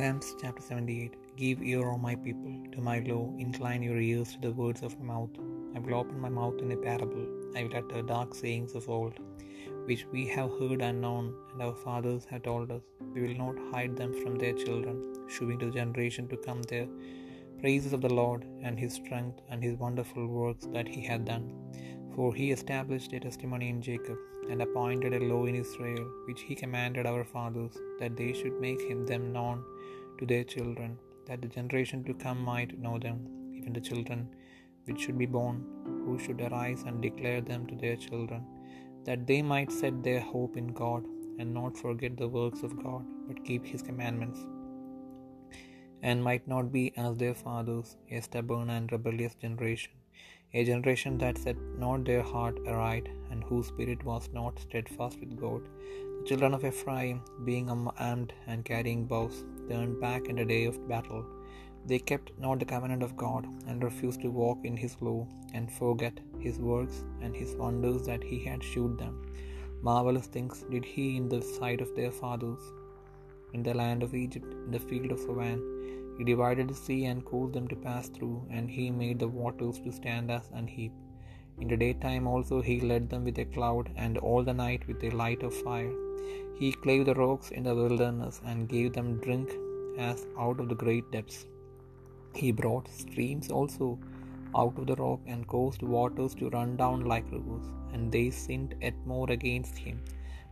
Psalms chapter 78 Give ear, O my people, to my law, incline your ears to the words of my mouth. I will open my mouth in a parable, I will utter dark sayings of old, which we have heard and known, and our fathers have told us. We will not hide them from their children, shewing to the generation to come their praises of the Lord, and his strength, and his wonderful works that he hath done. For he established a testimony in Jacob, and appointed a law in Israel, which he commanded our fathers, that they should make him them known to their children, that the generation to come might know them, even the children which should be born, who should arise and declare them to their children, that they might set their hope in God, and not forget the works of God, but keep his commandments, and might not be as their fathers, a stubborn and rebellious generation a generation that set not their heart aright, and whose spirit was not steadfast with God. The children of Ephraim, being armed and carrying bows, turned back in the day of battle. They kept not the covenant of God, and refused to walk in his law, and forget his works and his wonders that he had shewed them. Marvelous things did he in the sight of their fathers, in the land of Egypt, in the field of Zoan. He divided the sea and caused them to pass through, and he made the waters to stand as an heap. In the daytime also he led them with a cloud, and all the night with a light of fire. He clave the rocks in the wilderness, and gave them drink as out of the great depths. He brought streams also out of the rock, and caused waters to run down like rivers. And they sinned yet more against him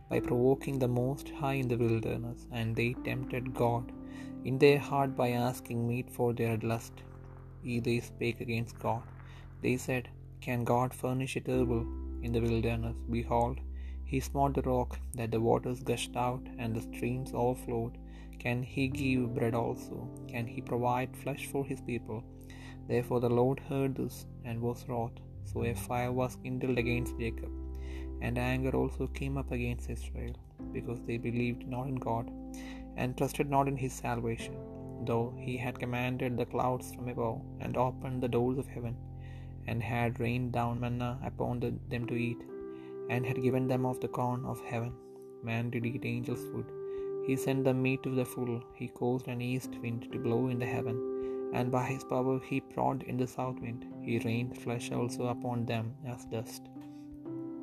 by provoking the Most High in the wilderness, and they tempted God in their heart by asking meat for their lust. Ye they spake against God. They said, Can God furnish a table in the wilderness? Behold, he smote the rock, that the waters gushed out, and the streams overflowed. Can he give bread also? Can he provide flesh for his people? Therefore the Lord heard this, and was wroth. So a fire was kindled against Jacob, and anger also came up against Israel, because they believed not in God, and trusted not in his salvation, though he had commanded the clouds from above, and opened the doors of heaven, and had rained down manna upon them to eat, and had given them of the corn of heaven. Man did eat angels' food. He sent them meat to the full. He caused an east wind to blow in the heaven, and by his power he brought in the south wind. He rained flesh also upon them as dust,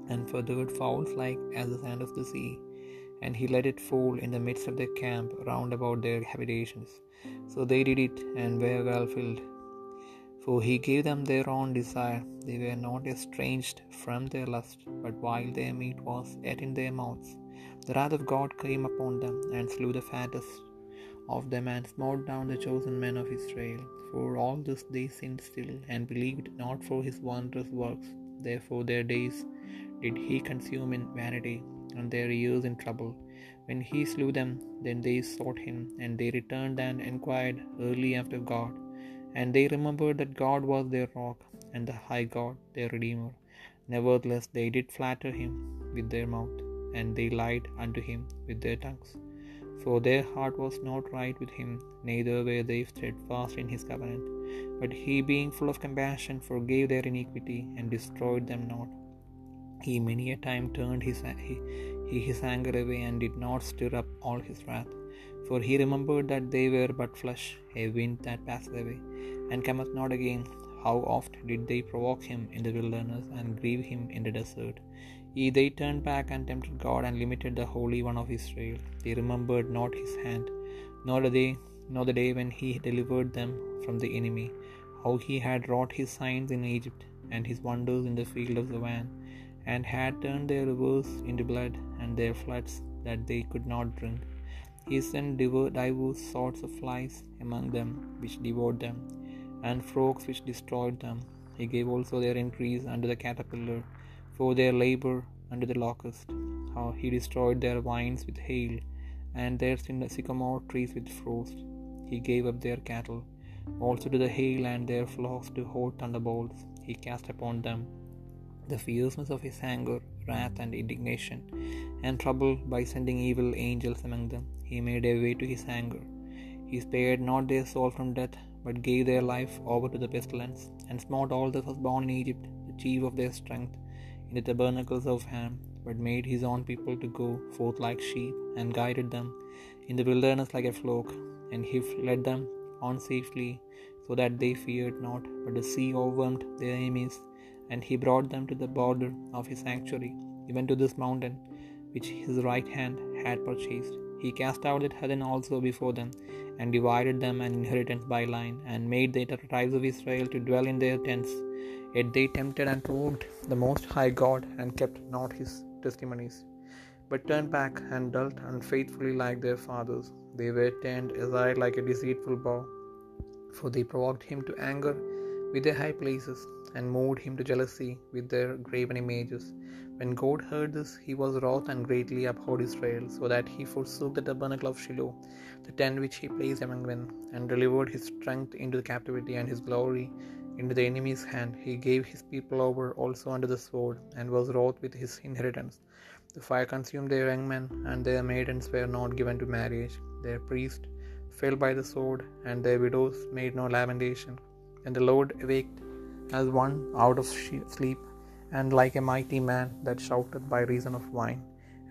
and feathered fowls like as the sand of the sea and he let it fall in the midst of their camp round about their habitations. So they did it, and were well filled. For he gave them their own desire, they were not estranged from their lust, but while their meat was yet in their mouths, the wrath of God came upon them, and slew the fattest of them, and smote down the chosen men of Israel. For all this they sinned still, and believed not for his wondrous works. Therefore their days did he consume in vanity, and their years in trouble. When he slew them, then they sought him, and they returned and inquired early after God. And they remembered that God was their rock, and the high God their Redeemer. Nevertheless, they did flatter him with their mouth, and they lied unto him with their tongues. For their heart was not right with him, neither were they steadfast in his covenant. But he, being full of compassion, forgave their iniquity, and destroyed them not. He many a time turned his, he, his anger away and did not stir up all his wrath. For he remembered that they were but flesh, a wind that passeth away, and cometh not again. How oft did they provoke him in the wilderness, and grieve him in the desert? Ye they turned back and tempted God, and limited the Holy One of Israel. They remembered not his hand, nor the day, nor the day when he delivered them from the enemy, how he had wrought his signs in Egypt, and his wonders in the field of Zoan and had turned their rivers into blood, and their floods that they could not drink. He sent divers sorts of flies among them, which devoured them, and frogs which destroyed them. He gave also their increase unto the caterpillar, for their labor unto the locust. How he destroyed their vines with hail, and their sycamore trees with frost. He gave up their cattle also to the hail, and their flocks to hot thunderbolts. He cast upon them the fierceness of his anger, wrath, and indignation, and trouble by sending evil angels among them. He made a way to his anger. He spared not their soul from death, but gave their life over to the pestilence, and smote all that was born in Egypt, the chief of their strength, in the tabernacles of Ham, but made his own people to go forth like sheep, and guided them in the wilderness like a flock. and he led them on safely, so that they feared not, but the sea overwhelmed their enemies, and he brought them to the border of his sanctuary, even to this mountain, which his right hand had purchased. He cast out the heathen also before them, and divided them an inheritance by line, and made the tribes of Israel to dwell in their tents. Yet they tempted and provoked the Most High God, and kept not his testimonies, but turned back and dealt unfaithfully like their fathers. They were turned aside like a deceitful bow, for they provoked him to anger with their high places, and moved him to jealousy with their graven images. When God heard this, he was wroth and greatly abhorred Israel, so that he forsook the tabernacle of Shiloh, the tent which he placed among men, and delivered his strength into the captivity and his glory into the enemy's hand. He gave his people over also unto the sword, and was wroth with his inheritance. The fire consumed their young men, and their maidens were not given to marriage. Their priests fell by the sword, and their widows made no lamentation. And the Lord awaked as one out of sleep, and like a mighty man that shouted by reason of wine.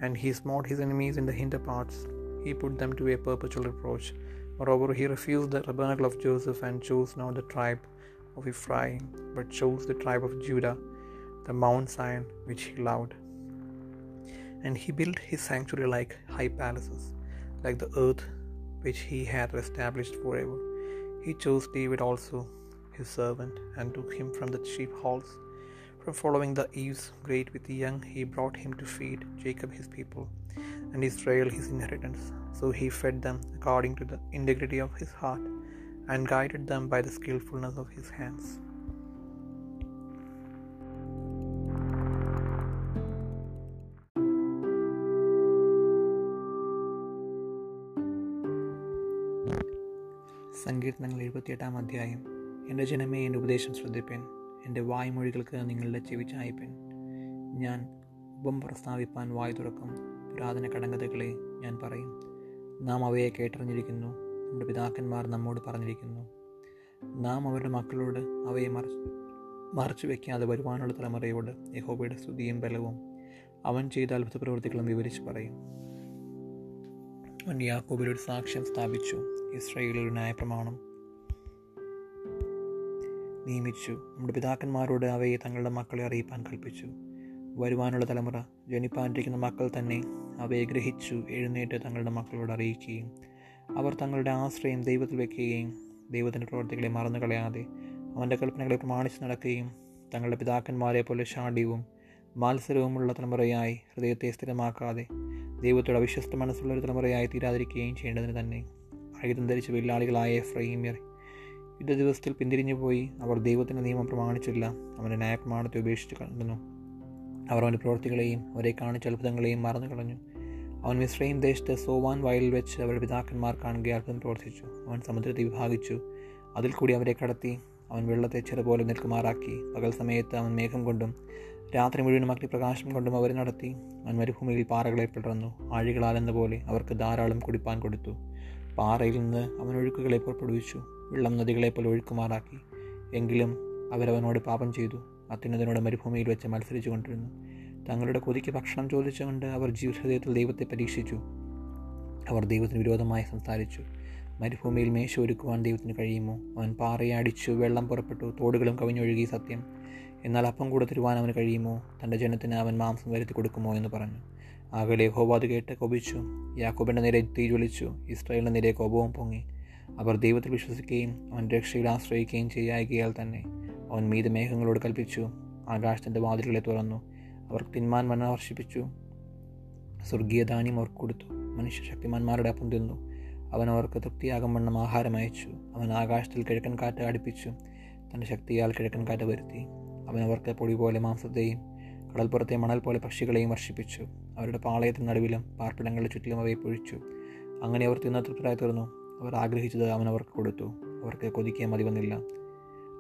And he smote his enemies in the hinder parts, he put them to a perpetual reproach. Moreover, he refused the tabernacle of Joseph, and chose not the tribe of Ephraim, but chose the tribe of Judah, the Mount Zion, which he loved. And he built his sanctuary like high palaces, like the earth which he had established forever. He chose David also, his servant, and took him from the sheephalls. From following the eaves great with the young, he brought him to feed Jacob his people, and Israel his inheritance. So he fed them according to the integrity of his heart, and guided them by the skillfulness of his hands. സങ്കീർത്തനങ്ങൾ എഴുപത്തിയെട്ടാം അധ്യായം എന്റെ ജനമേ എന്റെ ഉപദേശം ശ്രദ്ധിപ്പൻ. എന്റെ വായ്മൊഴികൾക്ക് നിങ്ങളുടെ ചെവി ചായ്പൻ ഞാൻ ഉപം പ്രസ്താവിപ്പാൻ വായു തുറക്കും. പുരാതന കടങ്കഥകളെ ഞാൻ പറയും. നാം അവയെ കേട്ടറിഞ്ഞിരിക്കുന്നു. നമ്മുടെ പിതാക്കന്മാർ നമ്മോട് പറഞ്ഞിരിക്കുന്നു. നാം അവരുടെ മക്കളോട് അവയെ മറച്ച് മറച്ചു വയ്ക്കാതെ വരുവാനുള്ള തലമുറയോട് യഹോബയുടെ സ്തുതിയും ബലവും അവൻ ചെയ്ത അത്ഭുത പ്രവൃത്തികളും വിവരിച്ച് പറയും. അവൻ യാക്കോബിൽ ഒരു സാക്ഷ്യം സ്ഥാപിച്ചു. ഇസ്രയേലിൽ ഒരു ന്യായപ്രമാണം നിയമിച്ചു. നമ്മുടെ പിതാക്കന്മാരോട് അവയെ തങ്ങളുടെ മക്കളെ അറിയിപ്പാൻ കൽപ്പിച്ചു. വരുവാനുള്ള തലമുറ ജനിപ്പാനിരിക്കുന്ന മക്കൾ തന്നെ അവയെ ഗ്രഹിച്ചു എഴുന്നേറ്റ് തങ്ങളുടെ മക്കളോട് അറിയിക്കുകയും അവർ തങ്ങളുടെ ആശ്രയം ദൈവത്തിൽ വയ്ക്കുകയും ദൈവത്തിന്റെ പ്രവർത്തികളെ മറന്നു കളയാതെ അവന്റെ കൽപ്പനകളെ പ്രമാണിച്ച് നടക്കുകയും തങ്ങളുടെ പിതാക്കന്മാരെ പോലെ ഷാഢ്യവും മത്സരവുമുള്ള തലമുറയായി ഹൃദയത്തെ സ്ഥിരമാക്കാതെ ദൈവത്തോട് അവിശ്വസ്ത മനസ്സുള്ള ഒരു തലമുറയായി തീരാതിരിക്കുകയും ചെയ്യേണ്ടതിന് തന്നെ. ആയുധം ധരിച്ച വില്ലാളികളായ എഫ്രൈമ്യർ യുദ്ധ ദിവസത്തിൽ പിന്തിരിഞ്ഞു പോയി അവർ ദൈവത്തിന്റെ നിയമം പ്രമാണിച്ചില്ല. അവന്റെ ന്യായപ്രമാണത്തെ ഉപേക്ഷിച്ച് കണ്ടു അവർ അവന്റെ പ്രവൃത്തികളെയും അവരെ കാണിച്ച അത്ഭുതങ്ങളെയും മറന്നു കളഞ്ഞു. അവൻ മിശ്രയും ദേശത്ത് സോവാൻ വയലിൽ വെച്ച് അവരുടെ പിതാക്കന്മാർ കാണുകയെ അത്ഭുതം പ്രവർത്തിച്ചു. അവൻ സമുദ്രത്തെ വിഭാഗിച്ചു. അതിൽ കൂടി അവരെ കടത്തി. അവൻ വെള്ളത്തെ ചെറുപോലെ നിൽക്കുമാറാക്കി. പകൽ സമയത്ത് അവൻ മേഘം കൊണ്ടും രാത്രി മുഴുവനും അഗ്നിപ്രകാശം കൊണ്ടും അവരെ നടത്തി. അവൻ മരുഭൂമിയിൽ പാറകളെ പിളർന്നു. ആഴികളാലെന്ന പോലെ അവർക്ക് ധാരാളം കുടിപ്പാൻ കൊടുത്തു. പാറയിൽ നിന്ന് അവൻ ഒഴുക്കുകളെ പുറപ്പെടുവിച്ചു. വെള്ളം നദികളെ പോലെ ഒഴുക്കുമാറാക്കി. എങ്കിലും അവരവനോട് പാപം ചെയ്തു. അത്യുന്നതനോട് മരുഭൂമിയിൽ വെച്ച് മത്സരിച്ചു കൊണ്ടിരുന്നു. തങ്ങളുടെ കൊതിക്ക് ഭക്ഷണം ചോദിച്ചുകൊണ്ട് അവർ ജീവിതത്തിൽ ദൈവത്തെ പരീക്ഷിച്ചു. അവർ ദൈവത്തിന് വിരോധമായി സംസാരിച്ചു. മരുഭൂമിയിൽ മേശ ഒരുക്കുവാൻ ദൈവത്തിന് കഴിയുമോ? അവൻ പാറയെ അടിച്ചു വെള്ളം പുറപ്പെട്ടു തോടുകളും കവിഞ്ഞൊഴുകി സത്യം. എന്നാൽ അപ്പം കൂടെ തരുവാൻ അവന് കഴിയുമോ? തന്റെ ജനത്തിന് അവൻ മാംസം വരുത്തി കൊടുക്കുമോ എന്ന് പറഞ്ഞു. ആകലെ ഹോബാദ് കേട്ട് കൊപിച്ചു. യാക്കോബിന്റെ നേരെ തീ ജ്വലിച്ചു. ഇസ്രായേലിന്റെ നേരെ കോപവും പൊങ്ങി. അവർ ദൈവത്തിൽ വിശ്വസിക്കുകയും അവൻ രക്ഷയിൽ ആശ്രയിക്കുകയും ചെയ്യായികയാൽ തന്നെ അവൻ മീത മേഘങ്ങളോട് കൽപ്പിച്ചു ആകാശത്തിന്റെ വാതിലുകളെ തുറന്നു. അവർക്ക് തിന്മാൻ മണ്ണ വർഷിപ്പിച്ചു. സ്വർഗീയ ധാന്യം അവർക്ക് കൊടുത്തു. മനുഷ്യ ശക്തിമാന്മാരുടെ അപ്പം തിന്നു. അവൻ അവർക്ക് തൃപ്തിയാകും വണ്ണം ആഹാരം അയച്ചു. അവൻ ആകാശത്തിൽ കിഴക്കൻ കാറ്റ് അടുപ്പിച്ചു. തന്റെ ശക്തിയാൽ കിഴക്കൻ കാറ്റ് വരുത്തി. അവൻ അവർക്ക് പൊടി പോലെ മാംസത്തെയും കടൽപ്പുറത്തെ മണൽ പോലെ പക്ഷികളെയും വർഷിപ്പിച്ചു. അവരുടെ പാളയത്തിന് നടുവിലും പാർപ്പിടങ്ങളുടെ ചുറ്റിലും അവയെ പൊഴിച്ചു. അങ്ങനെ അവർ തിന്ന തൃപ്തരായി തീർന്നു. അവർ ആഗ്രഹിച്ചത് അവൻ അവർക്ക് കൊടുത്തു. അവർക്ക് കൊതിക്ക് മതി വന്നില്ല.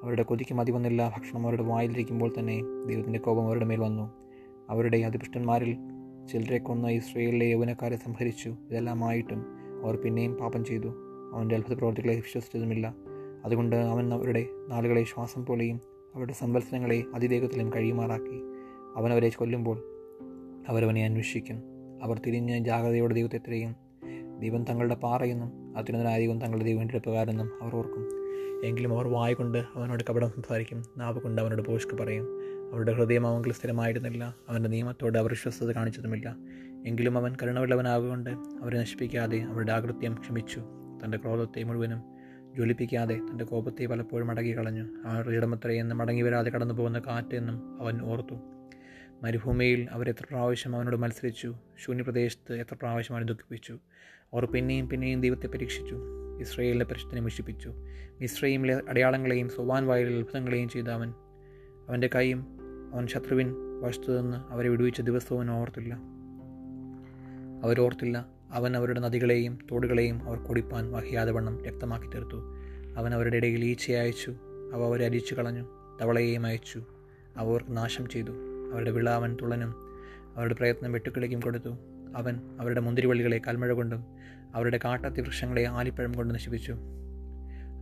അവരുടെ കൊതിക്ക് മതി വന്നില്ല. ഭക്ഷണം അവരുടെ വായിലിരിക്കുമ്പോൾ തന്നെ ദൈവത്തിന്റെ കോപം അവരുടെ മേൽ വന്നു. അവരുടെ അതിപുഷ്ടന്മാരിൽ ചിലരെ കൊന്ന ഇസ്രയേലിലെ യൗവനക്കാരെ സംഹരിച്ചു. ഇതെല്ലാമായിട്ടും അവർ പിന്നെയും പാപം ചെയ്തു. അവന്റെ അത്ഭുത പ്രവർത്തികളെ വിശ്വസിച്ചതുമില്ല. അതുകൊണ്ട് അവൻ അവരുടെ നാളുകളെ ശ്വാസം പോലെയും അവരുടെ സംവത്സരങ്ങളെ അതിവേഗത്തിലും കഴിയുമാറാക്കി. അവനവരെ കൊല്ലുമ്പോൾ അവരവനെ അന്വേഷിക്കും. അവർ തിരിഞ്ഞ് ജാഗ്രതയോടെ ദൈവത്തെ തിരയും. ദൈവം തങ്ങളുടെ പാറയെന്നും അത്യുന്നതനായ ദൈവം തങ്ങളുടെ ഉപകാരമെന്നും അവർ ഓർക്കും. എങ്കിലും അവർ വായിക്കൊണ്ട് കൊണ്ട് അവനോട് കപടം സംസാരിക്കും. നാവ് കൊണ്ട് അവനോട് പോഷ്ക്ക് പറയും. അവരുടെ ഹൃദയം അവങ്കിൽ സ്ഥിരമായിരുന്നില്ല. അവന്റെ നിയമത്തോട് അവർ വിശ്വസ്തത കാണിച്ചതുമില്ല. എങ്കിലും അവൻ കരുണവുള്ളവനാകൊണ്ട് അവരെ നശിപ്പിക്കാതെ അവരുടെ ആകൃത്യം ക്ഷമിച്ചു. തന്റെ ക്രോധത്തെ മുഴുവനും ജ്വലിപ്പിക്കാതെ തന്റെ കോപത്തെ പലപ്പോഴും അടക്കി കളഞ്ഞു അവരുടെ ഇടമത്രയെന്ന് മടങ്ങി വരാതെ കടന്നു പോകുന്ന കാറ്റെന്നും അവൻ ഓർത്തു. മരുഭൂമിയിൽ അവരെത്ര പ്രാവശ്യം അവനോട് മത്സരിച്ചു. ശൂന്യപ്രദേശത്ത് എത്ര പ്രാവശ്യം അവനെ ദുഃഖിപ്പിച്ചു. അവർ പിന്നെയും പിന്നെയും ദൈവത്തെ പരീക്ഷിച്ചു. ഇസ്രയേലിന്റെ പരിശുദ്ധനെ മുഷിപ്പിച്ചു മിശ്രയിലെ അടയാളങ്ങളെയും സൊവാൻ വായിലെ അത്ഭുതങ്ങളെയും ചെയ്ത അവൻ. അവന്റെ കൈയും അവൻ ശത്രുവിൻ വശത്തു നിന്ന് അവരെ വിടുവിച്ച ദിവസവും ഓർത്തില്ല. അവരോർത്തില്ല അവൻ അവരുടെ നദികളെയും തോടുകളെയും അവർ കുടിപ്പാൻ വഹിയാതെ വണ്ണം വ്യക്തമാക്കി തീർത്തു. അവൻ അവരുടെ ഇടയിൽ ഈച്ചയെ അയച്ചു അവ അവരെ അരിച്ചു കളഞ്ഞു തവളയെയും അയച്ചു അവർക്ക് നാശം ചെയ്തു. അവരുടെ വിള അവൻ തുളനും അവരുടെ പ്രയത്നം വെട്ടുക്കിളിക്കും കൊടുത്തു. അവൻ അവരുടെ മുന്തിരിവള്ളികളെ കൽമഴ കൊണ്ടും അവരുടെ കാട്ടത്തി വൃക്ഷങ്ങളെ ആലിപ്പഴം കൊണ്ട് നശിപ്പിച്ചു.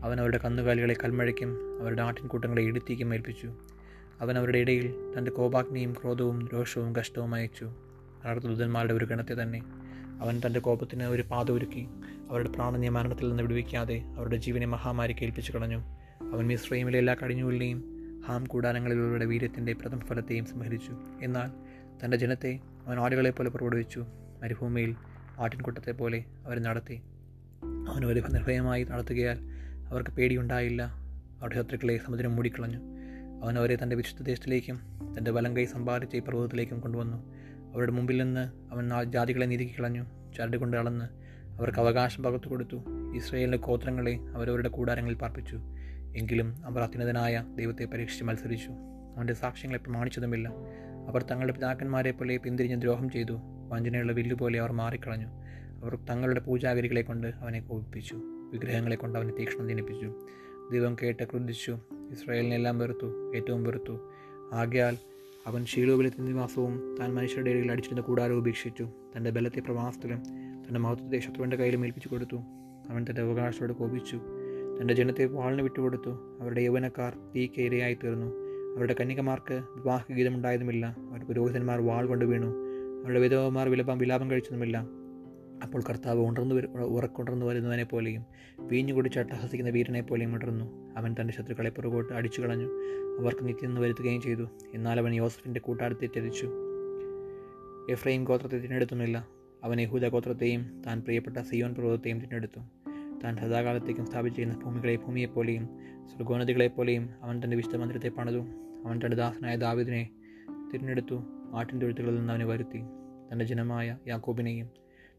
അവൻ അവരുടെ കന്നുകാലികളെ കൽമഴയ്ക്കും അവരുടെ ആട്ടിൻകൂട്ടങ്ങളെ ഇടുത്തിക്കും ഏൽപ്പിച്ചു. അവൻ അവരുടെ ഇടയിൽ തന്റെ കോപാഗ്നിയും ക്രോധവും രോഷവും കഷ്ടവും അയച്ചു. അനർത്ഥ ദൂതന്മാരുടെ ഒരു ഗണത്തെ തന്നെ അവൻ തന്റെ കോപത്തിന് ഒരു പാത ഒരുക്കി. അവരുടെ പ്രാണന്യ മരണത്തിൽ നിന്ന് വിടുവിക്കാതെ അവരുടെ ജീവനെ മഹാമാരിക്ക് ഏൽപ്പിച്ചു കളഞ്ഞു. അവൻ മിശ്രയിമിലെ എല്ലാ കടിഞ്ഞുള്ളിയും ഹാം കൂടാരങ്ങളിലുള്ളവരുടെ വീര്യത്തിന്റെ പ്രഥമ ഫലത്തെയും സംഹരിച്ചു. എന്നാൽ തന്റെ ജനത്തെ അവൻ ആടുകളെപ്പോലെ പുറപ്പെടുവിച്ചു. മരുഭൂമിയിൽ ആട്ടിൻകൂട്ടത്തെ പോലെ അവർ നടത്തി. അവൻ ഒരു നിർഭയമായി നടത്തുകയാൽ അവർക്ക് പേടിയുണ്ടായില്ല. അവരുടെ ശത്രുക്കളെ സമുദ്രം മൂടിക്കളഞ്ഞു. അവൻ അവരെ തന്റെ വിശുദ്ധ ദേശത്തിലേക്കും തന്റെ വലം കൈ സമ്പാദിച്ച ഈ പർവതത്തിലേക്കും കൊണ്ടുവന്നു. അവരുടെ മുമ്പിൽ നിന്ന് അവൻ ജാതികളെ നീതിക്ക് കളഞ്ഞു. ചരട് കൊണ്ട് അളന്ന് അവർക്ക് അവകാശം പകർത്തു കൊടുത്തു. ഇസ്രയേലിന്റെ ഗോത്രങ്ങളെ അവരവരുടെ കൂടാരങ്ങളിൽ പാർപ്പിച്ചു. എങ്കിലും അവർ അത്യുന്നതനായ ദൈവത്തെ പരീക്ഷിച്ച് മത്സരിച്ചു. അവന്റെ സാക്ഷ്യങ്ങളെ പ്രമാണിച്ചതുമില്ല. അവർ തങ്ങളുടെ പിതാക്കന്മാരെ പോലെ പിന്തിരിഞ്ഞ് ദ്രോഹം ചെയ്തു. വഞ്ചനയുള്ള വില്ലുപോലെ അവർ മാറിക്കളഞ്ഞു. അവർ തങ്ങളുടെ പൂജാഗിരികളെ കൊണ്ട് അവനെ കോപിപ്പിച്ചു. വിഗ്രഹങ്ങളെ കൊണ്ട് അവനെ തീക്ഷണം ജനിപ്പിച്ചു. ദൈവം കേട്ട് ക്രുദ്ധിച്ചു. ഇസ്രായേലിനെല്ലാം വെറുത്തു. ഏറ്റവും വെറുത്തു. ആകയാൽ അവൻ ശീലോപിലത്തെ നിവാസവും താൻ മനുഷ്യരുടെ ഇടയിൽ അടിച്ചിരുന്ന കൂടാരവും ഉപേക്ഷിച്ചു. തന്റെ ബലത്തെ പ്രവാസത്തിലും തന്റെ മഹത്വത്തെ ശത്രുവിന്റെ കയ്യിലും ഏൽപ്പിച്ചു കൊടുത്തു. അവൻ തന്റെ അവകാശത്തോട് കോപിച്ചു. തന്റെ ജനത്തെ വാളിന് വിട്ടുകൊടുത്തു. അവരുടെ യൗവനക്കാർ തീക്ക് ഇരയായി തീർന്നു. അവരുടെ കന്യകമാർക്ക് വിവാഹഗീതമുണ്ടായതുമില്ല. അവർ പുരോഹിതന്മാർ വാൾ കൊണ്ട് വീണു. അവരുടെ വിധവമാർ വിലപം വിലാപം കഴിച്ചതുമില്ല. അപ്പോൾ കർത്താവ് ഉണർന്നു ഉറക്കുണർന്നു വരുന്നവനെ പോലെയും വീഞ്ഞു കുടിച്ച് അട്ടഹസിക്കുന്ന വീരനെ പോലെയും ഉണർന്നു. അവൻ തന്റെ ശത്രുക്കളെ പുറകോട്ട് അടിച്ചു കളഞ്ഞു. അവർക്ക് നിത്യം വരുത്തുകയും ചെയ്തു. എന്നാൽ അവൻ യോസഫിന്റെ കൂട്ടാരത്തെ തെറ്റിച്ചു എഫ്രൈം ഗോത്രത്തെ തിരഞ്ഞെടുത്തുമില്ല. അവൻ യഹൂദ ഗോത്രത്തെയും താൻ പ്രിയപ്പെട്ട സിയോൻ പർവതത്തെയും തിരഞ്ഞെടുത്തു. താൻ സദാകാലത്തേക്കും സ്ഥാപിച്ചിരുന്ന ഭൂമികളെ ഭൂമിയെപ്പോലെയും സ്വർഗോന്നതികളെപ്പോലെയും അവൻ തന്റെ വിശുദ്ധ മന്ദിരത്തെ പണിതു. അവൻ തന്റെ ദാസനായ ദാവിദിനെ തിരഞ്ഞെടുത്തു. ആട്ടിൻ തൊഴുത്തുകളിൽ നിന്ന് അവനെ വരുത്തി. തന്റെ ജനമായ യാക്കോബിനെയും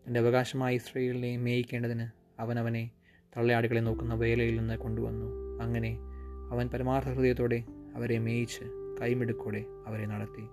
തന്റെ അവകാശമായ ഇസ്രയേലിനെയും മേയിക്കേണ്ടതിന് അവൻ അവനെ തള്ളയാടുകളെ നോക്കുന്ന വേലയിൽ നിന്ന് കൊണ്ടുവന്നു. അങ്ങനെ അവൻ പരമാർത്ഥ ഹൃദയത്തോടെ അവരെ മേയിച്ച് കൈമിടുക്കോടെ അവരെ നടത്തി.